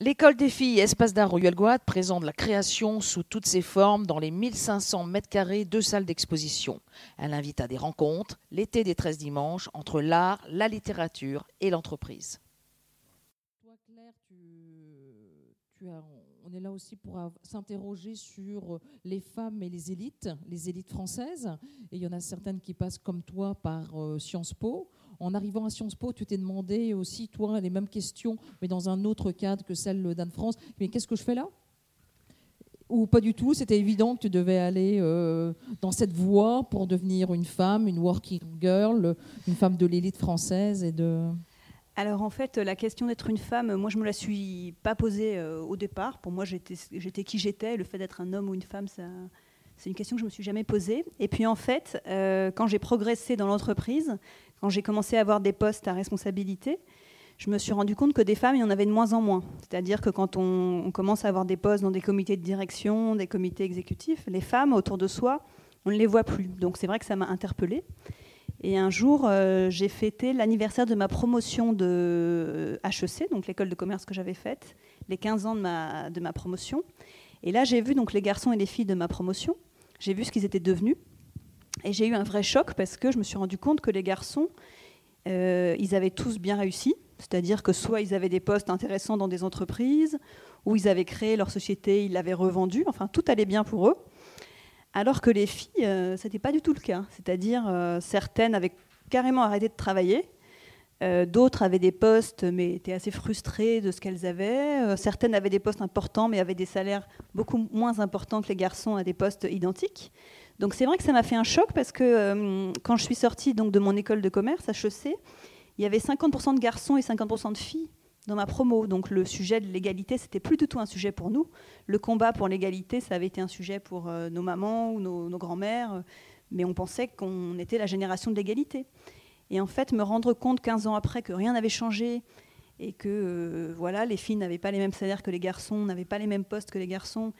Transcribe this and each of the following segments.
L'école des filles Espace d'art Royal Guad présente la création sous toutes ses formes dans les 1500 mètres carrés de salles d'exposition. Elle invite à des rencontres, l'été des 13 dimanches, entre l'art, la littérature et l'entreprise. Toi, Claire, on est là aussi pour s'interroger sur les femmes et les élites, les élites françaises. Et il y en a certaines qui passent comme toi par euh, Sciences Po en arrivant à Sciences Po, tu t'es demandé aussi, toi, les mêmes questions, mais dans un autre cadre que celle d'Anne-France. Mais qu'est-ce que je fais là? Ou pas du tout, c'était évident que tu devais aller euh, dans cette voie pour devenir une femme, une working girl, une femme de l'élite française et de... Alors en fait, la question d'être une femme, moi je me la suis pas posée euh, au départ. Pour moi, j'étais qui j'étais. Le fait d'être un homme ou une femme, c'est une question que je me suis jamais posée. Et puis en fait, euh, quand j'ai progressé dans l'entreprise, quand j'ai commencé à avoir des postes à responsabilité, je me suis rendu compte que des femmes, il y en avait de moins en moins. C'est-à-dire que quand on, commence à avoir des postes dans des comités de direction, des comités exécutifs, les femmes autour de soi, on ne les voit plus. Donc c'est vrai que ça m'a interpellée. Et un jour, euh, j'ai fêté l'anniversaire de ma promotion de HEC, donc l'école de commerce que j'avais faite, les 15 ans de ma, de ma promotion. Et là, j'ai vu donc les garçons et les filles de ma promotion. J'ai vu ce qu'ils étaient devenus. Et j'ai eu un vrai choc parce que je me suis rendu compte que les garçons, euh, ils avaient tous bien réussi. C'est-à-dire que soit ils avaient des postes intéressants dans des entreprises, ou ils avaient créé leur société, ils l'avaient revendue. Enfin, tout allait bien pour eux. Alors que les filles, euh, ce n'était pas du tout le cas. C'est-à-dire, euh, certaines avaient carrément arrêté de travailler. D'autres avaient des postes, mais étaient assez frustrées de ce qu'elles avaient. certaines avaient des postes importants, mais avaient des salaires beaucoup moins importants que les garçons à des postes identiques. Donc c'est vrai que ça m'a fait un choc parce que euh, quand je suis sortie donc, de mon école de commerce, HEC, il y avait 50% de garçons et 50% de filles dans ma promo. Donc le sujet de l'égalité, c'était plus du tout un sujet pour nous. Le combat pour l'égalité, ça avait été un sujet pour euh, nos mamans ou nos, nos grands-mères, mais on pensait qu'on était la génération de l'égalité. Et en fait, me rendre compte 15 ans après que rien n'avait changé et que euh, voilà, les filles n'avaient pas les mêmes salaires que les garçons, n'avaient pas les mêmes postes que les garçons,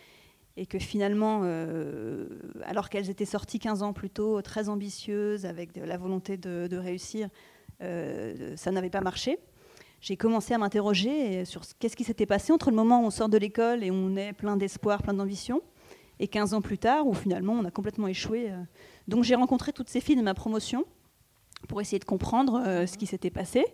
et que finalement, euh, alors qu'elles étaient sorties 15 ans plus tôt, très ambitieuses, avec la volonté de, réussir, euh, ça n'avait pas marché. J'ai commencé à m'interroger sur qu'est-ce qui s'était passé entre le moment où on sort de l'école et on est plein d'espoir, plein d'ambition, et 15 ans plus tard, où finalement on a complètement échoué. Donc j'ai rencontré toutes ces filles de ma promotion pour essayer de comprendre ce qui s'était passé.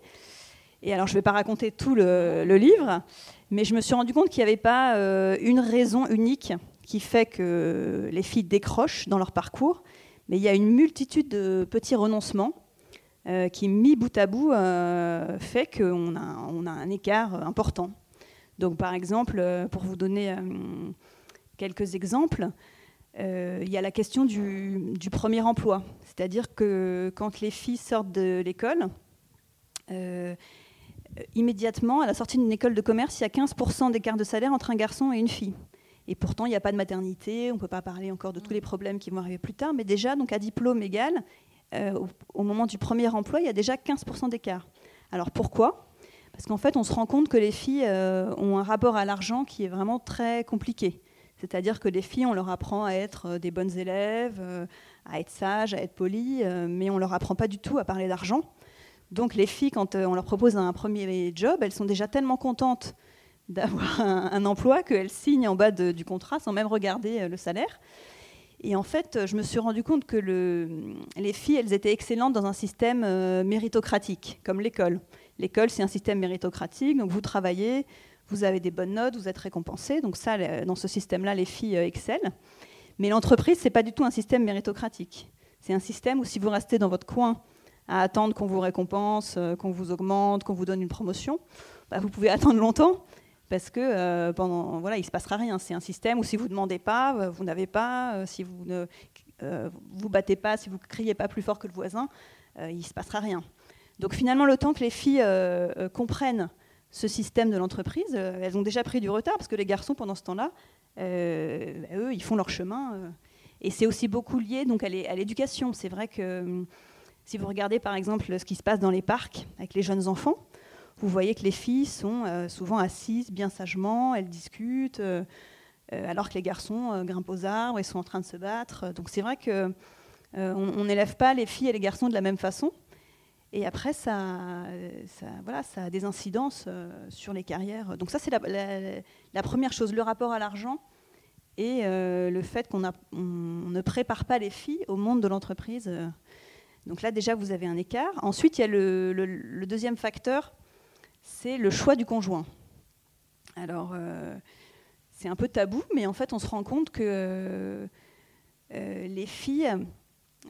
Et alors, je ne vais pas raconter tout le, livre, mais je me suis rendu compte qu'il n'y avait pas une raison unique qui fait que les filles décrochent dans leur parcours, mais il y a une multitude de petits renoncements euh, qui, mis bout à bout, euh, fait qu'on a, un écart important. Donc, par exemple, euh, pour vous donner quelques exemples, il y a la question du, du premier emploi. C'est-à-dire que quand les filles sortent de l'école, immédiatement, à la sortie d'une école de commerce, il y a 15% d'écart de salaire entre un garçon et une fille. Et pourtant, il n'y a pas de maternité, on ne peut pas parler encore de tous les problèmes qui vont arriver plus tard, mais déjà, donc à diplôme égal, euh, au, moment du premier emploi, il y a déjà 15% d'écart. Alors pourquoi? Parce qu'en fait, on se rend compte que les filles euh, ont un rapport à l'argent qui est vraiment très compliqué. C'est-à-dire que les filles, on leur apprend à être euh, des bonnes élèves, à être sages, à être polies, mais on leur apprend pas du tout à parler d'argent. Donc les filles, quand on leur propose un premier job, elles sont déjà tellement contentes d'avoir un, emploi qu'elle signe en bas du contrat sans même regarder euh, le salaire. Et en fait, je me suis rendu compte que les filles, elles étaient excellentes dans un système euh, méritocratique, comme l'école. L'école, c'est un système méritocratique, donc vous travaillez, vous avez des bonnes notes, vous êtes récompensé. Donc ça, dans ce système-là, les filles euh, excellent. Mais l'entreprise, c'est pas du tout un système méritocratique. C'est un système où si vous restez dans votre coin à attendre qu'on vous récompense, qu'on vous augmente, qu'on vous donne une promotion, bah, vous pouvez attendre longtemps parce que euh, voilà, il se passera rien. C'est un système où si vous demandez pas, euh, vous n'avez pas. Euh, si vous ne vous battez pas, si vous criez pas plus fort que le voisin, il se passera rien. Donc finalement, le temps que les filles comprennent ce système de l'entreprise, elles ont déjà pris du retard parce que les garçons pendant ce temps-là, eux, ils font leur chemin. et c'est aussi beaucoup lié donc à l'éducation. C'est vrai que si vous regardez par exemple ce qui se passe dans les parcs avec les jeunes enfants, vous voyez que les filles sont euh, souvent assises bien sagement, elles discutent, euh, euh, alors que les garçons grimpent aux arbres et sont en train de se battre. Donc c'est vrai que on n'élève pas les filles et les garçons de la même façon. Et après, ça, voilà, ça a des incidences euh, sur les carrières. Donc ça, c'est la, première chose, le rapport à l'argent et euh, le fait qu'on on ne prépare pas les filles au monde de l'entreprise. Donc là, déjà, vous avez un écart. Ensuite, il y a le, deuxième facteur, c'est le choix du conjoint. Alors, euh, c'est un peu tabou, mais en fait, on se rend compte que les filles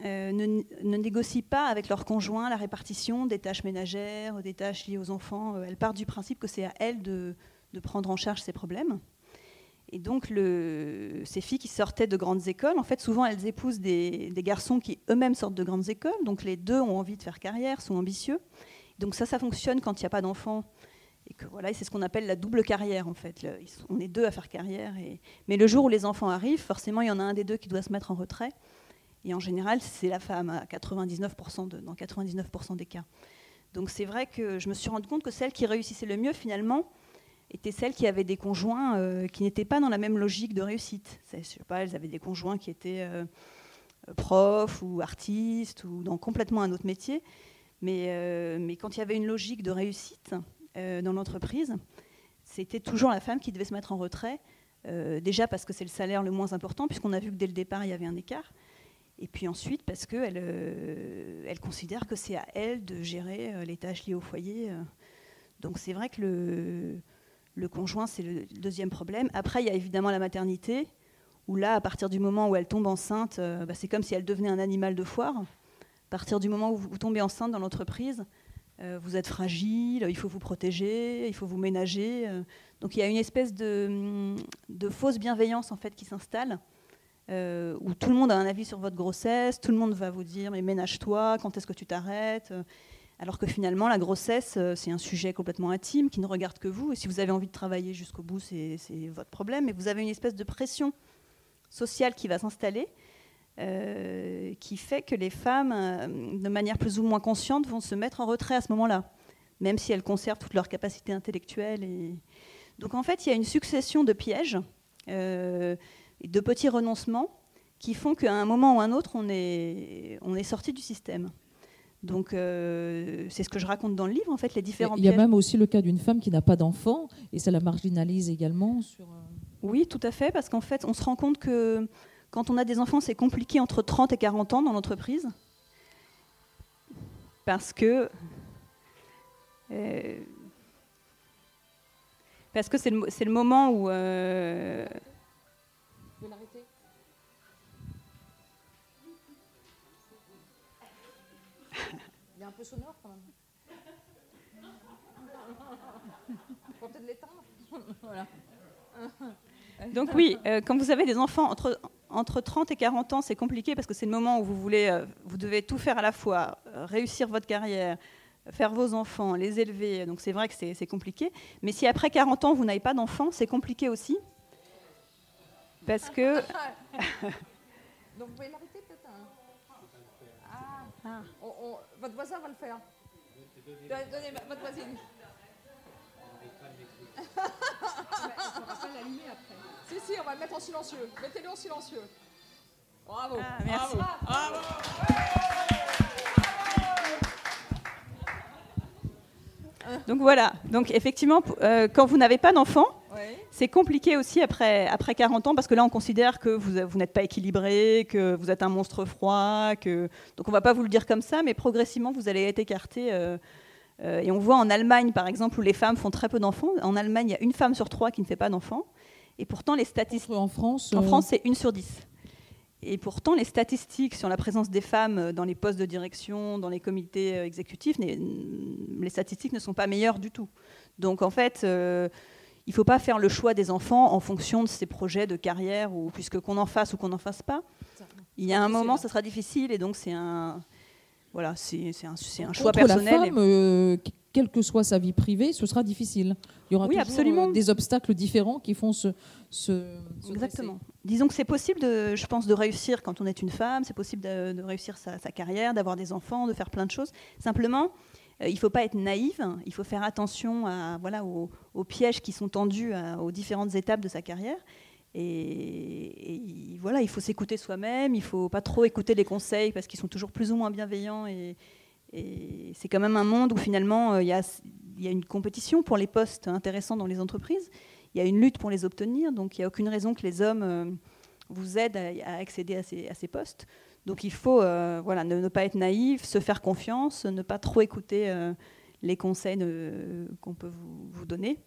euh, ne, négocient pas avec leur conjoint la répartition des tâches ménagères, des tâches liées aux enfants. Euh, elles partent du principe que c'est à elles de, prendre en charge ces problèmes. Et donc, ces filles qui sortaient de grandes écoles, en fait, souvent, elles épousent des, garçons qui eux-mêmes sortent de grandes écoles. Donc, les deux ont envie de faire carrière, sont ambitieux. Donc, ça, ça fonctionne quand il n'y a pas d'enfants. Et que voilà, c'est ce qu'on appelle la double carrière, en fait. on est deux à faire carrière. Mais le jour où les enfants arrivent, forcément, il y en a un des deux qui doit se mettre en retrait. Et en général, c'est la femme à 99% dans 99% des cas. Donc c'est vrai que je me suis rendu compte que celles qui réussissaient le mieux, finalement, étaient celles qui avaient des conjoints euh, qui n'étaient pas dans la même logique de réussite. Je sais pas, elles avaient des conjoints qui étaient euh, profs ou artistes ou dans complètement un autre métier. Mais, euh, mais quand il y avait une logique de réussite dans l'entreprise, c'était toujours la femme qui devait se mettre en retrait. déjà parce que c'est le salaire le moins important, puisqu'on a vu que dès le départ, il y avait un écart. Et puis ensuite, parce qu'elle euh, elle considère que c'est à elle de gérer euh, les tâches liées au foyer. Euh. Donc c'est vrai que le, conjoint, c'est le deuxième problème. Après, il y a évidemment la maternité, où là, à partir du moment où elle tombe enceinte, bah, c'est comme si elle devenait un animal de foire. À partir du moment où vous tombez enceinte dans l'entreprise, vous êtes fragile, il faut vous protéger, il faut vous ménager. donc il y a une espèce de, de fausse bienveillance en fait qui s'installe euh, où tout le monde a un avis sur votre grossesse, tout le monde va vous dire mais ménage-toi, quand est-ce que tu t'arrêtes alors que finalement, la grossesse, euh, c'est un sujet complètement intime qui ne regarde que vous. Et si vous avez envie de travailler jusqu'au bout, c'est votre problème. Mais vous avez une espèce de pression sociale qui va s'installer, euh, qui fait que les femmes, de manière plus ou moins consciente, vont se mettre en retrait à ce moment-là, même si elles conservent toute leur capacité intellectuelle. Et... Donc en fait, il y a une succession de pièges de petits renoncements qui font qu'à un moment ou un autre, on est, on est sorti du système. Donc euh, c'est ce que je raconte dans le livre, en fait, les différents. Il y a même aussi le cas d'une femme qui n'a pas d'enfant et ça la marginalise également sur. Euh, oui, tout à fait, parce qu'en fait, on se rend compte que quand on a des enfants, c'est compliqué entre 30 et 40 ans dans l'entreprise, parce que euh, parce que c'est le, le, moment où l'arrêter Il est un peu sonore quand même. On peut-être l'éteindre. Donc oui, euh, quand vous avez des enfants entre, entre 30 et 40 ans, c'est compliqué parce que c'est le moment où vous voulez, euh, vous devez tout faire à la fois, euh, réussir votre carrière, faire vos enfants, les élever. Donc c'est vrai que c'est compliqué. Mais si après 40 ans, vous n'avez pas d'enfants, c'est compliqué aussi parce que. Donc vous pouvez l'arrêter peut-être hein. ah. ah. Votre voisin va le faire. Donnez votre voisine. on va pas l'allumer après. Si, si, on va le mettre en silencieux. Mettez-le en silencieux. Bravo. Ah, merci. Bravo. Donc voilà. Donc effectivement, euh, quand vous n'avez pas d'enfant, c'est compliqué aussi après, après 40 ans parce que là, on considère que vous, vous n'êtes pas équilibré, que vous êtes un monstre froid. Que... Donc, on ne va pas vous le dire comme ça, mais progressivement, vous allez être écarté. Euh, euh, et on voit en Allemagne, par exemple, où les femmes font très peu d'enfants. En Allemagne, il y a une femme sur trois qui ne fait pas d'enfants. Et pourtant, les statistiques. En France En euh, France, c'est une sur dix. Et pourtant, les statistiques sur la présence des femmes dans les postes de direction, dans les comités exécutifs, les statistiques ne sont pas meilleures du tout. Donc, en fait il ne faut pas faire le choix des enfants en fonction de ses projets de carrière, ou puisque qu'on en fasse ou qu'on n'en fasse pas. Il y a un moment, ça sera difficile, et donc c'est un, voilà, c'est un, un, choix personnel. La femme, euh, quelle que soit sa vie privée, ce sera difficile. Il y aura oui, toujours absolument. Euh, des obstacles différents qui font ce. ce, Exactement. Disons que c'est possible, de, je pense, de réussir quand on est une femme, c'est possible de, réussir sa, sa carrière, d'avoir des enfants, de faire plein de choses. Simplement, il ne faut pas être naïf, il faut faire attention à, voilà, aux, pièges qui sont tendus aux différentes étapes de sa carrière. Et, voilà, il faut s'écouter soi-même, il ne faut pas trop écouter les conseils parce qu'ils sont toujours plus ou moins bienveillants et, c'est quand même un monde où finalement il y, a, y, a, une compétition pour les postes intéressants dans les entreprises. Il y a une lutte pour les obtenir, donc il n'y a aucune raison que les hommes vous aident à, accéder à ces, à ces, postes. Donc il faut voilà, ne, pas être naïf, se faire confiance, ne pas trop écouter les conseils qu'on peut vous, donner.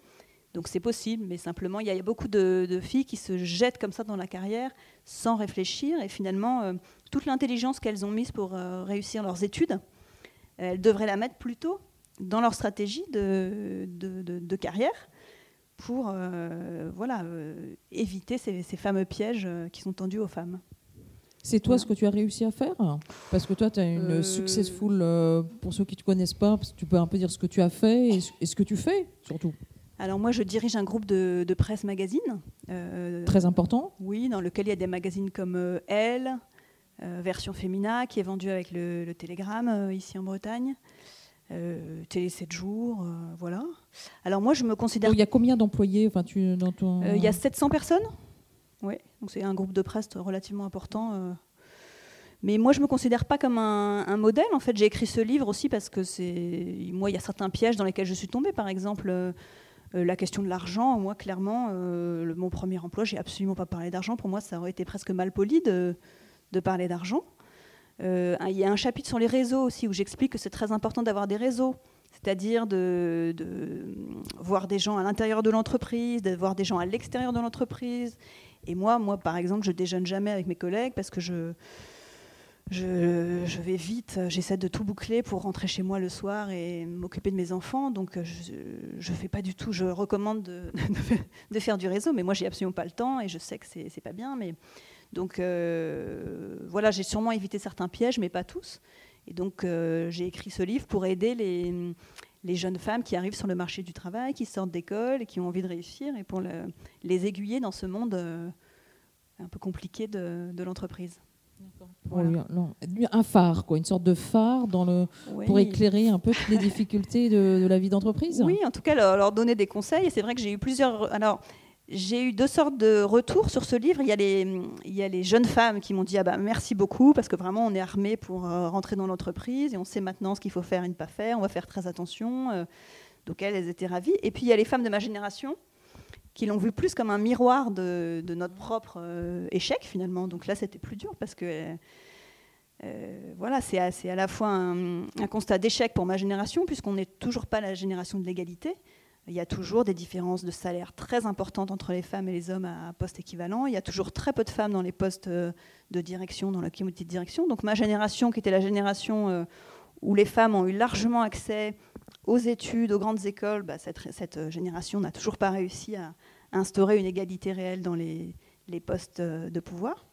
Donc c'est possible, mais simplement, il y a beaucoup de, filles qui se jettent comme ça dans la carrière sans réfléchir. Et finalement, euh, toute l'intelligence qu'elles ont mise pour euh, réussir leurs études, elles devraient la mettre plutôt dans leur stratégie de, carrière pour euh, voilà, éviter ces, fameux pièges qui sont tendus aux femmes. C'est toi ce que tu as réussi à faire Parce que toi, tu as une successful, pour ceux qui ne te connaissent pas, tu peux un peu dire ce que tu as fait et ce que tu fais surtout. Alors moi, je dirige un groupe de, presse magazine. Euh, Très important Oui, dans lequel il y a des magazines comme euh, Elle, euh, Version Femina, qui est vendue avec le, Télégramme ici en Bretagne. Télé 7 jours, voilà. Alors moi, je me considère... Il y a combien d'employés? Enfin, tu, dans ton... Il y a 700 personnes. Oui, donc c'est un groupe de presse relativement important. Mais moi, je ne me considère pas comme un, modèle. En fait, j'ai écrit ce livre aussi parce que c'est... Moi, il y a certains pièges dans lesquels je suis tombée. Par exemple euh, la question de l'argent, moi, clairement, euh, mon premier emploi, j'ai absolument pas parlé d'argent. Pour moi, ça aurait été presque mal poli de, parler d'argent. Euh, il y a un chapitre sur les réseaux aussi où j'explique que c'est très important d'avoir des réseaux, c'est-à-dire de, voir des gens à l'intérieur de l'entreprise, de voir des gens à l'extérieur de l'entreprise. Et moi, moi, par exemple, je déjeune jamais avec mes collègues parce que je je, vais vite, j'essaie de tout boucler pour rentrer chez moi le soir et m'occuper de mes enfants. Donc je ne fais pas du tout, je recommande de, faire du réseau, mais moi j'ai absolument pas le temps et je sais que c'est pas bien. Mais donc euh, voilà, j'ai sûrement évité certains pièges, mais pas tous. Et donc euh, j'ai écrit ce livre pour aider les, les, jeunes femmes qui arrivent sur le marché du travail, qui sortent d'école et qui ont envie de réussir, et pour les aiguiller dans ce monde euh, un peu compliqué de, de l'entreprise. Un phare, quoi, une sorte de phare dans le, pour éclairer un peu toutes les difficultés de, la vie d'entreprise. Oui, en tout cas, leur, donner des conseils. Et c'est vrai que j'ai eu plusieurs. Alors, j'ai eu deux sortes de retours sur ce livre. Il y a les, jeunes femmes qui m'ont dit ah bah, merci beaucoup parce que vraiment on est armé pour euh, rentrer dans l'entreprise et on sait maintenant ce qu'il faut faire et ne pas faire. On va faire très attention. Euh. donc elles, étaient ravies. Et puis il y a les femmes de ma génération qui l'ont vu plus comme un miroir de, notre propre euh, échec finalement. Donc là, c'était plus dur parce que voilà, c'est à, la fois un, constat d'échec pour ma génération, puisqu'on n'est toujours pas la génération de l'égalité. Il y a toujours des différences de salaire très importantes entre les femmes et les hommes à poste équivalent. Il y a toujours très peu de femmes dans les postes euh, de direction, dans la communauté de direction. Donc ma génération, qui était la génération où les femmes ont eu largement accès aux études, aux grandes écoles, bah, cette, cette, génération n'a toujours pas réussi à, instaurer une égalité réelle dans les, postes euh, de pouvoir.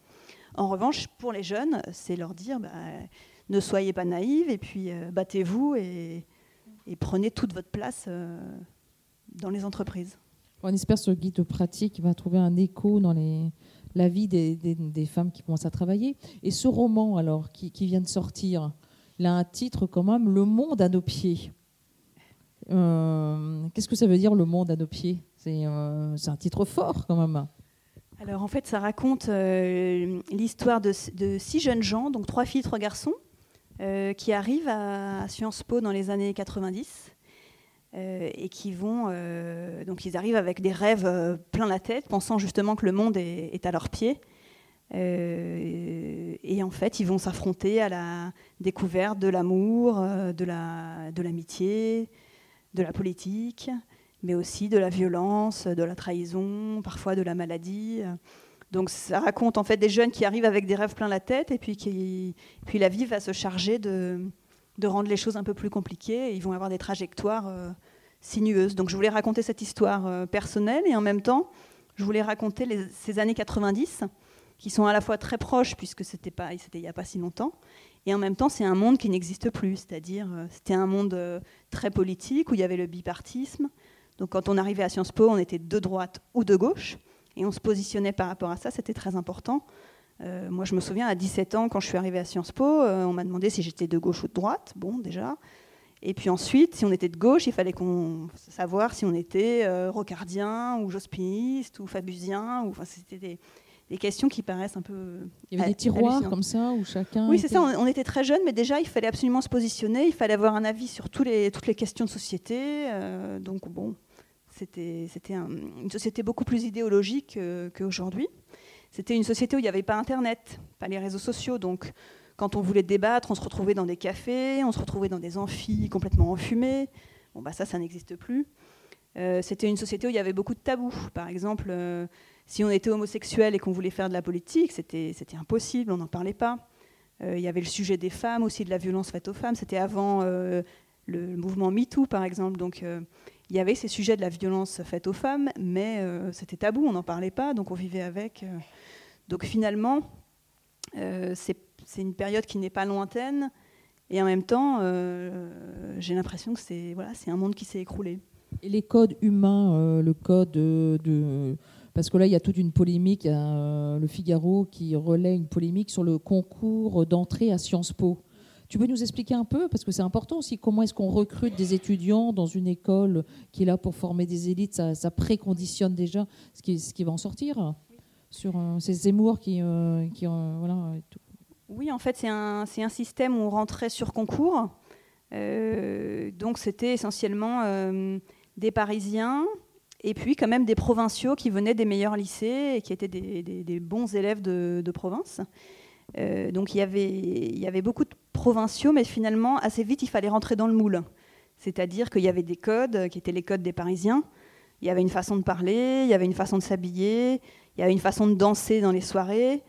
En revanche, pour les jeunes, c'est leur dire bah, ne soyez pas naïfs et puis euh, battez-vous et, prenez toute votre place euh, dans les entreprises. On espère que ce guide pratique va trouver un écho dans les, la vie des, femmes qui commencent à travailler. Et ce roman, alors, qui, qui, vient de sortir, il a un titre quand même, Le monde à nos pieds. Qu'est-ce que ça veut dire, Le monde à nos pieds? Euh, c'est un titre fort quand même. Alors en fait, ça raconte euh, l'histoire de, six jeunes gens, donc trois filles, trois garçons, euh, qui arrivent à, Sciences Po dans les années 90 et qui vont, donc ils arrivent avec des rêves plein la tête, pensant justement que le monde est, à leurs pieds. et en fait, ils vont s'affronter à la découverte de l'amour, de l'amitié, de, de la politique mais aussi de la violence, de la trahison, parfois de la maladie. Donc ça raconte en fait des jeunes qui arrivent avec des rêves plein la tête et puis, qui, puis la vie va se charger de, de rendre les choses un peu plus compliquées. Ils vont avoir des trajectoires euh, sinueuses. Donc je voulais raconter cette histoire euh, personnelle. Et en même temps je voulais raconter ces années 90 qui sont à la fois très proches puisque c'était pas il n'y a pas si longtemps. Et en même temps c'est un monde qui n'existe plus, c'est-à-dire euh, c'était un monde très politique où il y avait le bipartisme, donc quand on arrivait à Sciences Po, on était de droite ou de gauche, et on se positionnait par rapport à ça, c'était très important. Euh, moi, je me souviens, à 17 ans, quand je suis arrivée à Sciences Po, euh, on m'a demandé si j'étais de gauche ou de droite. Bon, déjà. Et puis ensuite, si on était de gauche, il fallait qu'on savoir si on était euh, rocardien ou jospiniste ou fabusien. Ou, enfin, c'était des questions qui paraissent un peu. Il y avait des tiroirs comme ça où chacun. Oui, c'est ça. On, était très jeunes, mais déjà, il fallait absolument se positionner. Il fallait avoir un avis sur tous les, toutes les questions de société. donc, bon, c'était une société beaucoup plus idéologique qu'aujourd'hui. C'était une société où il n'y avait pas Internet, pas les réseaux sociaux. Donc, quand on voulait débattre, on se retrouvait dans des cafés, on se retrouvait dans des amphis complètement enfumés. Bon, bah ça, ça n'existe plus. Euh, c'était une société où il y avait beaucoup de tabous. Par exemple, euh, si on était homosexuel et qu'on voulait faire de la politique, c'était impossible, on n'en parlait pas. Euh, il y avait le sujet des femmes aussi, de la violence faite aux femmes. C'était avant le mouvement MeToo, par exemple. Donc, il y avait ces sujets de la violence faite aux femmes, mais c'était tabou, on n'en parlait pas, donc on vivait avec. Donc finalement, c'est c'est une période qui n'est pas lointaine. Et en même temps, euh, j'ai l'impression que c'est voilà, un monde qui s'est écroulé. Et les codes humains, euh, le code de, parce que là il y a toute une polémique, euh, le Figaro qui relaie une polémique sur le concours d'entrée à Sciences Po. Tu peux nous expliquer un peu, parce que c'est important aussi, comment est-ce qu'on recrute des étudiants dans une école qui est là pour former des élites, ça, préconditionne déjà ce qui, va en sortir sur ces Zemmour qui, qui voilà, tout. Oui, en fait, c'est un, un, système où on rentrait sur concours. Euh, donc, c'était essentiellement euh, des Parisiens et puis quand même des provinciaux qui venaient des meilleurs lycées et qui étaient des, bons élèves de, province. Euh, donc, il avait, il y avait beaucoup de provinciaux, mais finalement, assez vite, il fallait rentrer dans le moule. C'est-à-dire qu'il y avait des codes qui étaient les codes des Parisiens. Il y avait une façon de parler, il y avait une façon de s'habiller, il y avait une façon de danser dans les soirées.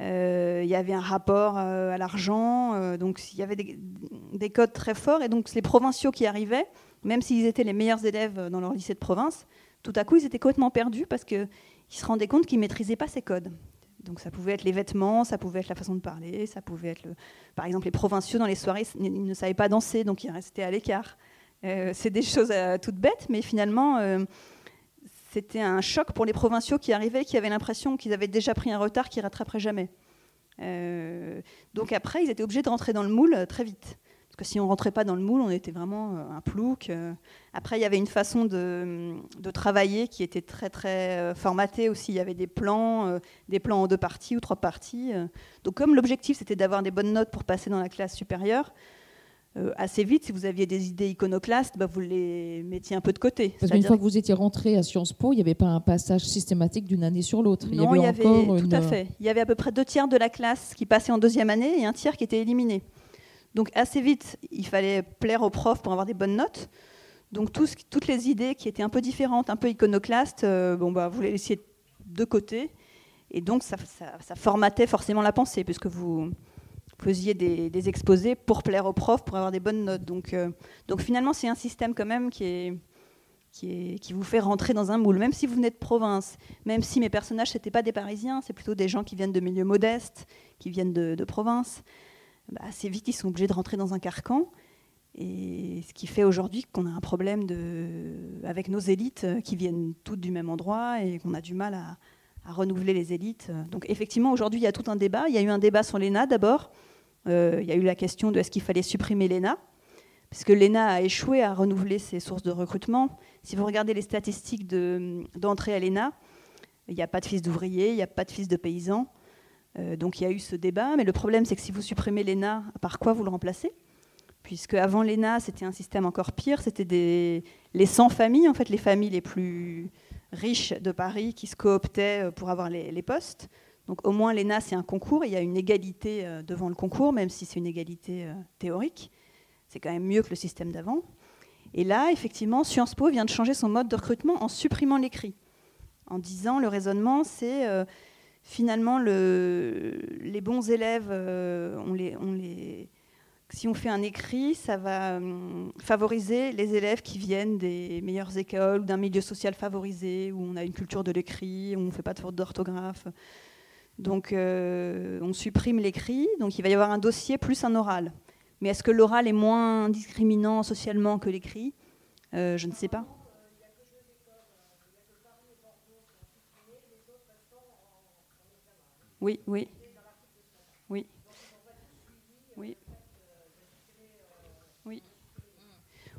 Euh, il y avait un rapport euh, à l'argent, euh, donc il y avait des, codes très forts. Et donc les provinciaux qui arrivaient, même s'ils étaient les meilleurs élèves dans leur lycée de province, tout à coup ils étaient complètement perdus parce qu'ils se rendaient compte qu'ils ne maîtrisaient pas ces codes. Donc ça pouvait être les vêtements, ça pouvait être la façon de parler, ça pouvait être, par exemple, les provinciaux dans les soirées, ils ne savaient pas danser, donc ils restaient à l'écart. c'est des choses toutes bêtes, mais finalement c'était un choc pour les provinciaux qui arrivaient, qui avaient l'impression qu'ils avaient déjà pris un retard qui rattraperait jamais. Euh, donc après, ils étaient obligés de rentrer dans le moule euh, très vite. Parce que si on rentrait pas dans le moule, on était vraiment euh, un plouc. Après, il y avait une façon de, travailler qui était très très formatée aussi. Il y avait des plans, des plans en deux parties ou trois parties. Donc comme l'objectif c'était d'avoir des bonnes notes pour passer dans la classe supérieure, euh, assez vite, si vous aviez des idées iconoclastes, bah, vous les mettiez un peu de côté. Parce qu'une fois que vous étiez rentré à Sciences Po, il n'y avait pas un passage systématique d'une année sur l'autre. Non, il y avait, tout à fait. Il y avait à peu près deux tiers de la classe qui passait en deuxième année et un tiers qui était éliminé. Donc assez vite, il fallait plaire aux profs pour avoir des bonnes notes. Donc toutes les idées qui étaient un peu différentes, un peu iconoclastes, euh, bon, bah, vous les laissiez de côté. Et donc ça, ça formatait forcément la pensée, puisque vous, faisiez des, exposés pour plaire aux profs, pour avoir des bonnes notes. Donc, euh, finalement, c'est un système quand même qui, vous fait rentrer dans un moule, même si vous venez de province, même si mes personnages, ce pas des Parisiens, c'est plutôt des gens qui viennent de milieux modestes, qui viennent de province. Bah, assez vite, ils sont obligés de rentrer dans un carcan. Et ce qui fait aujourd'hui qu'on a un problème de, avec nos élites euh, qui viennent toutes du même endroit et qu'on a du mal à, renouveler les élites. Donc effectivement, aujourd'hui, il y a tout un débat. Il y a eu un débat sur l'ENA d'abord, euh, il y a eu la question de est-ce qu'il fallait supprimer l'ENA puisque l'ENA a échoué à renouveler ses sources de recrutement. Si vous regardez les statistiques d'entrée à l'ENA, il n'y a pas de fils d'ouvriers, il n'y a pas de fils de paysans. Euh, donc il y a eu ce débat, mais le problème c'est que si vous supprimez l'ENA, par quoi vous le remplacez? Puisque avant l'ENA, c'était un système encore pire, c'était les 100 familles, en fait les familles les plus riches de Paris qui se cooptaient euh, pour avoir les postes. Donc au moins l'ENA, c'est un concours, il y a une égalité euh, devant le concours, même si c'est une égalité théorique. C'est quand même mieux que le système d'avant. Et là, effectivement, Sciences Po vient de changer son mode de recrutement en supprimant l'écrit. En disant, le raisonnement, c'est finalement les bons élèves, si on fait un écrit, ça va favoriser les élèves qui viennent des meilleures écoles, d'un milieu social favorisé, où on a une culture de l'écrit, où on ne fait pas de faute d'orthographe. Donc euh, on supprime l'écrit, donc il va y avoir un dossier plus un oral. Mais est-ce que l'oral est moins discriminant socialement que l'écrit? Euh, Je ne sais pas. Oui, oui. Oui. Oui.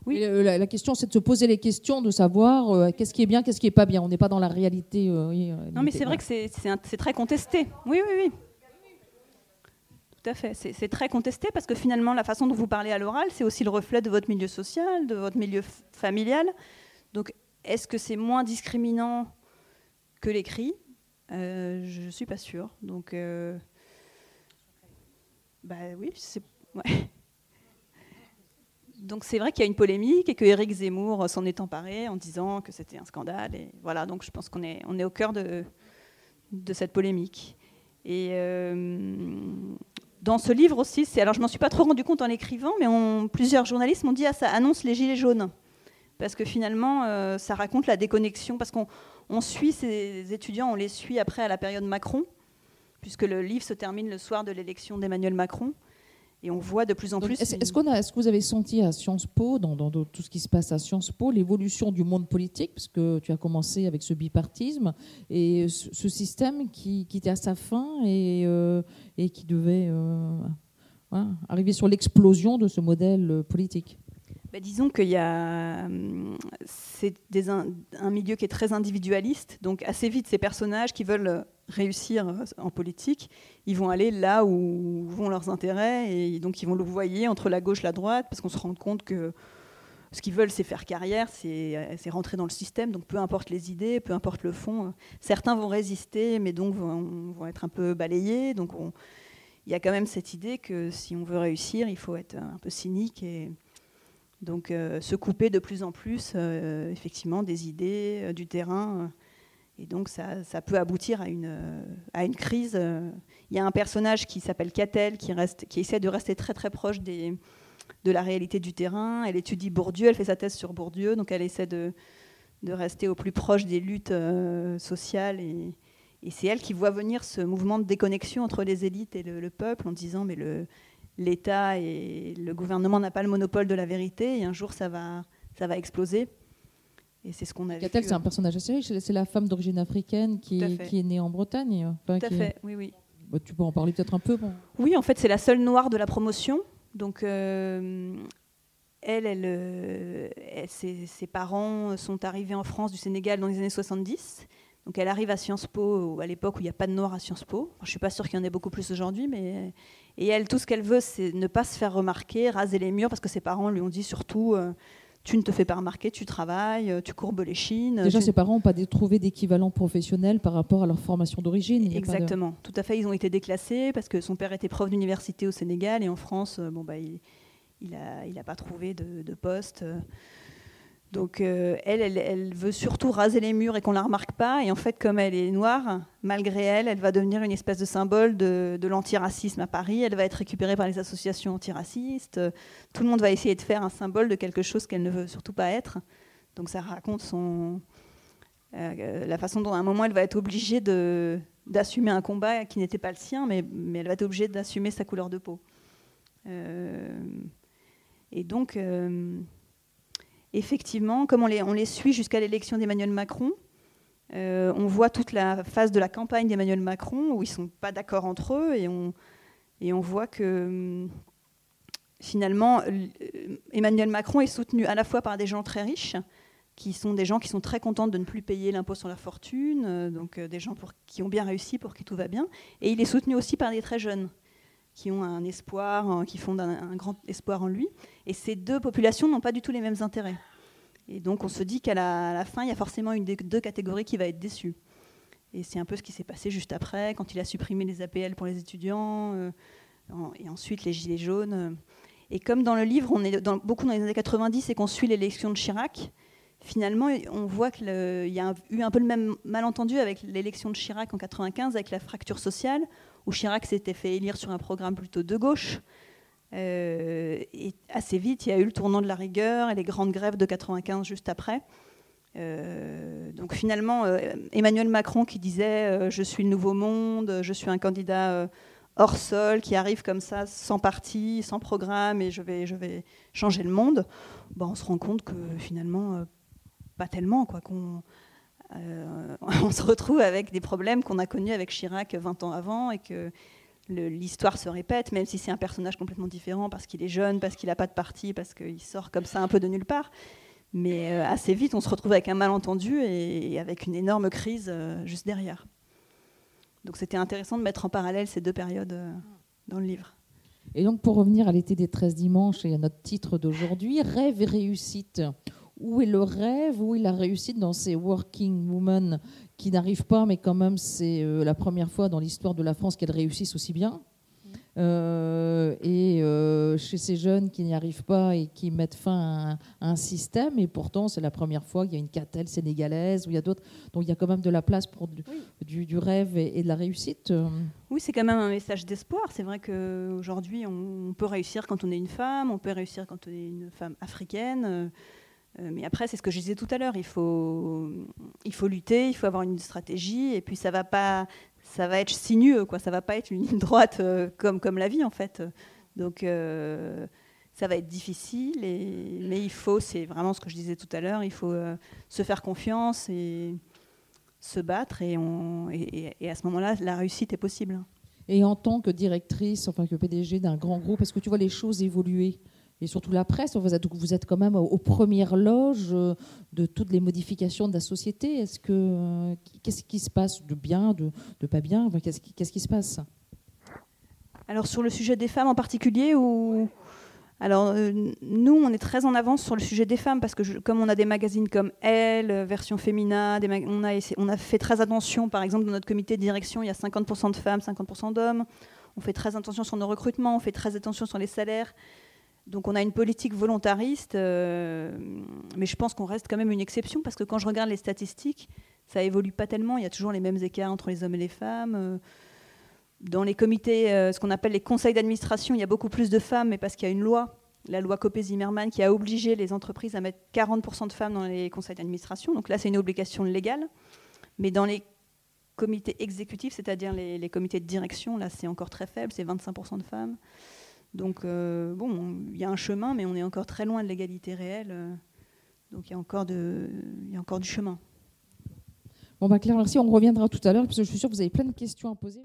Oui. La, question, c'est de se poser les questions, de savoir qu'est-ce qui est bien, qu'est-ce qui est pas bien. On n'est pas dans la réalité. non, mais c'est vrai que c'est très contesté. Oui, oui, oui. Tout à fait. C'est très contesté parce que finalement, la façon dont vous parlez à l'oral, c'est aussi le reflet de votre milieu social, de votre milieu familial. Donc, est-ce que c'est moins discriminant que l'écrit? Euh, Je ne suis pas sûre. Donc, euh, bah oui, c'est. Donc c'est vrai qu'il y a une polémique et que Éric Zemmour s'en est emparé en disant que c'était un scandale. Et voilà, donc je pense qu'on est, on est au cœur de, de cette polémique. Et euh, dans ce livre aussi, c'est, alors je m'en suis pas trop rendu compte en l'écrivant, mais plusieurs journalistes m'ont dit ah, ça annonce les gilets jaunes parce que finalement, euh, ça raconte la déconnexion, parce qu'on suit ces étudiants, on les suit après à la période Macron, puisque le livre se termine le soir de l'élection d'Emmanuel Macron. Et on voit de plus en plus. Est-ce est que vous avez senti à Sciences Po, dans, tout ce qui se passe à Sciences Po, l'évolution du monde politique, parce que tu as commencé avec ce bipartisme, et ce, système qui, était à sa fin et, euh, et qui devait euh, arriver sur l'explosion de ce modèle politique? Bah, disons qu'il y a hum, c'est un, milieu qui est très individualiste, donc assez vite ces personnages qui veulent réussir en politique, ils vont aller là où vont leurs intérêts et donc ils vont le voyer entre la gauche et la droite parce qu'on se rend compte que ce qu'ils veulent c'est faire carrière, c'est rentrer dans le système, donc peu importe les idées, peu importe le fond, certains vont résister mais donc vont, vont être un peu balayés, donc il y a quand même cette idée que si on veut réussir, il faut être un peu cynique et donc euh, se couper de plus en plus euh, effectivement des idées, euh, du terrain. et donc ça, ça, peut aboutir à une, à une crise. Il y a un personnage qui s'appelle Catel qui, qui essaie de rester très très proche de la réalité du terrain. Elle étudie Bourdieu, elle fait sa thèse sur Bourdieu, donc elle essaie de, de rester au plus proche des luttes sociales. Et, et c'est elle qui voit venir ce mouvement de déconnexion entre les élites et le, le peuple en disant mais le, l'État et le gouvernement n'a pas le monopole de la vérité et un jour ça va, ça va exploser. Et c'est ce qu'on a Catel, c'est un personnage assez riche. C'est la femme d'origine africaine qui est, qui est, née en Bretagne. Tout à fait, oui, oui. Bah, tu peux en parler peut-être un peu Oui, en fait, c'est la seule noire de la promotion. Donc, euh, elle, elle, euh, ses, parents sont arrivés en France du Sénégal dans les années 70. Donc, elle arrive à Sciences Po à l'époque où il n'y a pas de noirs à Sciences Po. je ne suis pas sûre qu'il y en ait beaucoup plus aujourd'hui, mais et elle, tout ce qu'elle veut, c'est ne pas se faire remarquer, raser les murs, parce que ses parents lui ont dit surtout euh, tu ne te fais pas remarquer, tu travailles, euh, tu courbes les chines. Déjà, ses parents n'ont pas trouvé d'équivalent professionnel par rapport à leur formation d'origine. Exactement, tout à fait. Ils ont été déclassés parce que son père était prof d'université au Sénégal et en France, euh, bon, bah, il n'a il a pas trouvé de, de poste. Donc euh, elle, elle, veut surtout raser les murs et qu'on la remarque pas. Et en fait, comme elle est noire, malgré elle, elle va devenir une espèce de symbole de, l'antiracisme à Paris. Elle va être récupérée par les associations antiracistes. Tout le monde va essayer de faire un symbole de quelque chose qu'elle ne veut surtout pas être. Donc ça raconte euh, la façon dont à un moment elle va être obligée d'assumer un combat qui n'était pas le sien, mais, mais, elle va être obligée d'assumer sa couleur de peau. Euh, et donc effectivement, comme on les, suit jusqu'à l'élection d'Emmanuel Macron, euh, on voit toute la phase de la campagne d'Emmanuel Macron où ils ne sont pas d'accord entre eux et on, voit que hum, finalement Emmanuel Macron est soutenu à la fois par des gens très riches qui sont des gens qui sont très contents de ne plus payer l'impôt sur la fortune, euh, donc euh, des gens qui ont bien réussi, pour qui tout va bien, et il est soutenu aussi par des très jeunes qui ont un espoir, qui font un, grand espoir en lui. Et ces deux populations n'ont pas du tout les mêmes intérêts. Et donc on se dit qu'à la, fin, il y a forcément une des deux catégories qui va être déçue. Et c'est un peu ce qui s'est passé juste après, quand il a supprimé les APL pour les étudiants, euh, et ensuite les gilets jaunes. Et comme dans le livre, on est beaucoup dans les années 90 et qu'on suit l'élection de Chirac, finalement, on voit qu'il y a eu un peu le même malentendu avec l'élection de Chirac en 95, avec la fracture sociale, où Chirac s'était fait élire sur un programme plutôt de gauche. Euh, et assez vite, il y a eu le tournant de la rigueur et les grandes grèves de 95 juste après. Euh, donc finalement, euh, Emmanuel Macron qui disait Je suis le nouveau monde, je suis un candidat hors sol qui arrive comme ça, sans parti, sans programme, et je vais, changer le monde, bon, on se rend compte que finalement, pas tellement. Quoi, on se retrouve avec des problèmes qu'on a connus avec Chirac 20 ans avant et que l'histoire se répète, même si c'est un personnage complètement différent, parce qu'il est jeune, parce qu'il n'a pas de parti, parce qu'il sort comme ça un peu de nulle part. Mais euh, assez vite, on se retrouve avec un malentendu et, avec une énorme crise euh, juste derrière. Donc c'était intéressant de mettre en parallèle ces deux périodes euh, dans le livre. Et donc pour revenir à l'été des 13 dimanches et à notre titre d'aujourd'hui, rêve et réussite. Où est le rêve, où est la réussite dans ces working women qui n'arrivent pas, mais quand même c'est la première fois dans l'histoire de la France qu'elles réussissent aussi bien euh, et euh, chez ces jeunes qui n'y arrivent pas et qui mettent fin à un, système, et pourtant c'est la première fois qu'il y a une catelle sénégalaise, où il y a d'autres. Donc il y a quand même de la place pour du, du, rêve et, de la réussite. Oui, c'est quand même un message d'espoir. C'est vrai qu'aujourd'hui, on, peut réussir quand on est une femme, on peut réussir quand on est une femme africaine. Euh, mais après, c'est ce que je disais tout à l'heure, il faut, il faut lutter, il faut avoir une stratégie, et puis ça va pas, ça va être sinueux, quoi. Ça va pas être une ligne droite euh, comme, comme la vie, en fait. Donc, euh, ça va être difficile, et, mais il faut, c'est vraiment ce que je disais tout à l'heure, il faut se faire confiance et se battre, et, à ce moment-là, la réussite est possible. Et en tant que directrice, enfin que PDG d'un grand groupe, est-ce que tu vois les choses évoluer? Et surtout la presse, vous êtes, quand même aux premières loges euh, de toutes les modifications de la société. Est-ce que euh, qu'est-ce qui se passe de bien, de, pas bien? Qu'est-ce, qui, se passe? Alors sur le sujet des femmes en particulier ou? Alors euh, nous, on est très en avance sur le sujet des femmes parce que comme on a des magazines comme Elle, version féminin, on, on a fait très attention. Par exemple, dans notre comité de direction, il y a 50% de femmes, 50% d'hommes. On fait très attention sur nos recrutements, on fait très attention sur les salaires. Donc on a une politique volontariste, euh, mais je pense qu'on reste quand même une exception parce que quand je regarde les statistiques, ça évolue pas tellement. Il y a toujours les mêmes écarts entre les hommes et les femmes. Euh, dans les comités, euh, ce qu'on appelle les conseils d'administration, il y a beaucoup plus de femmes, mais parce qu'il y a une loi, la loi Copé-Zimmermann, qui a obligé les entreprises à mettre 40% de femmes dans les conseils d'administration. Donc là, c'est une obligation légale. Mais dans les comités exécutifs, c'est-à-dire les, les, comités de direction, là, c'est encore très faible, c'est 25% de femmes. Donc, euh, bon, il y a un chemin, mais on est encore très loin de l'égalité réelle. Euh, donc, il y, a encore de, il y a encore du chemin. Bon, bah Claire, merci. On reviendra tout à l'heure, parce que je suis sûre que vous avez plein de questions à poser.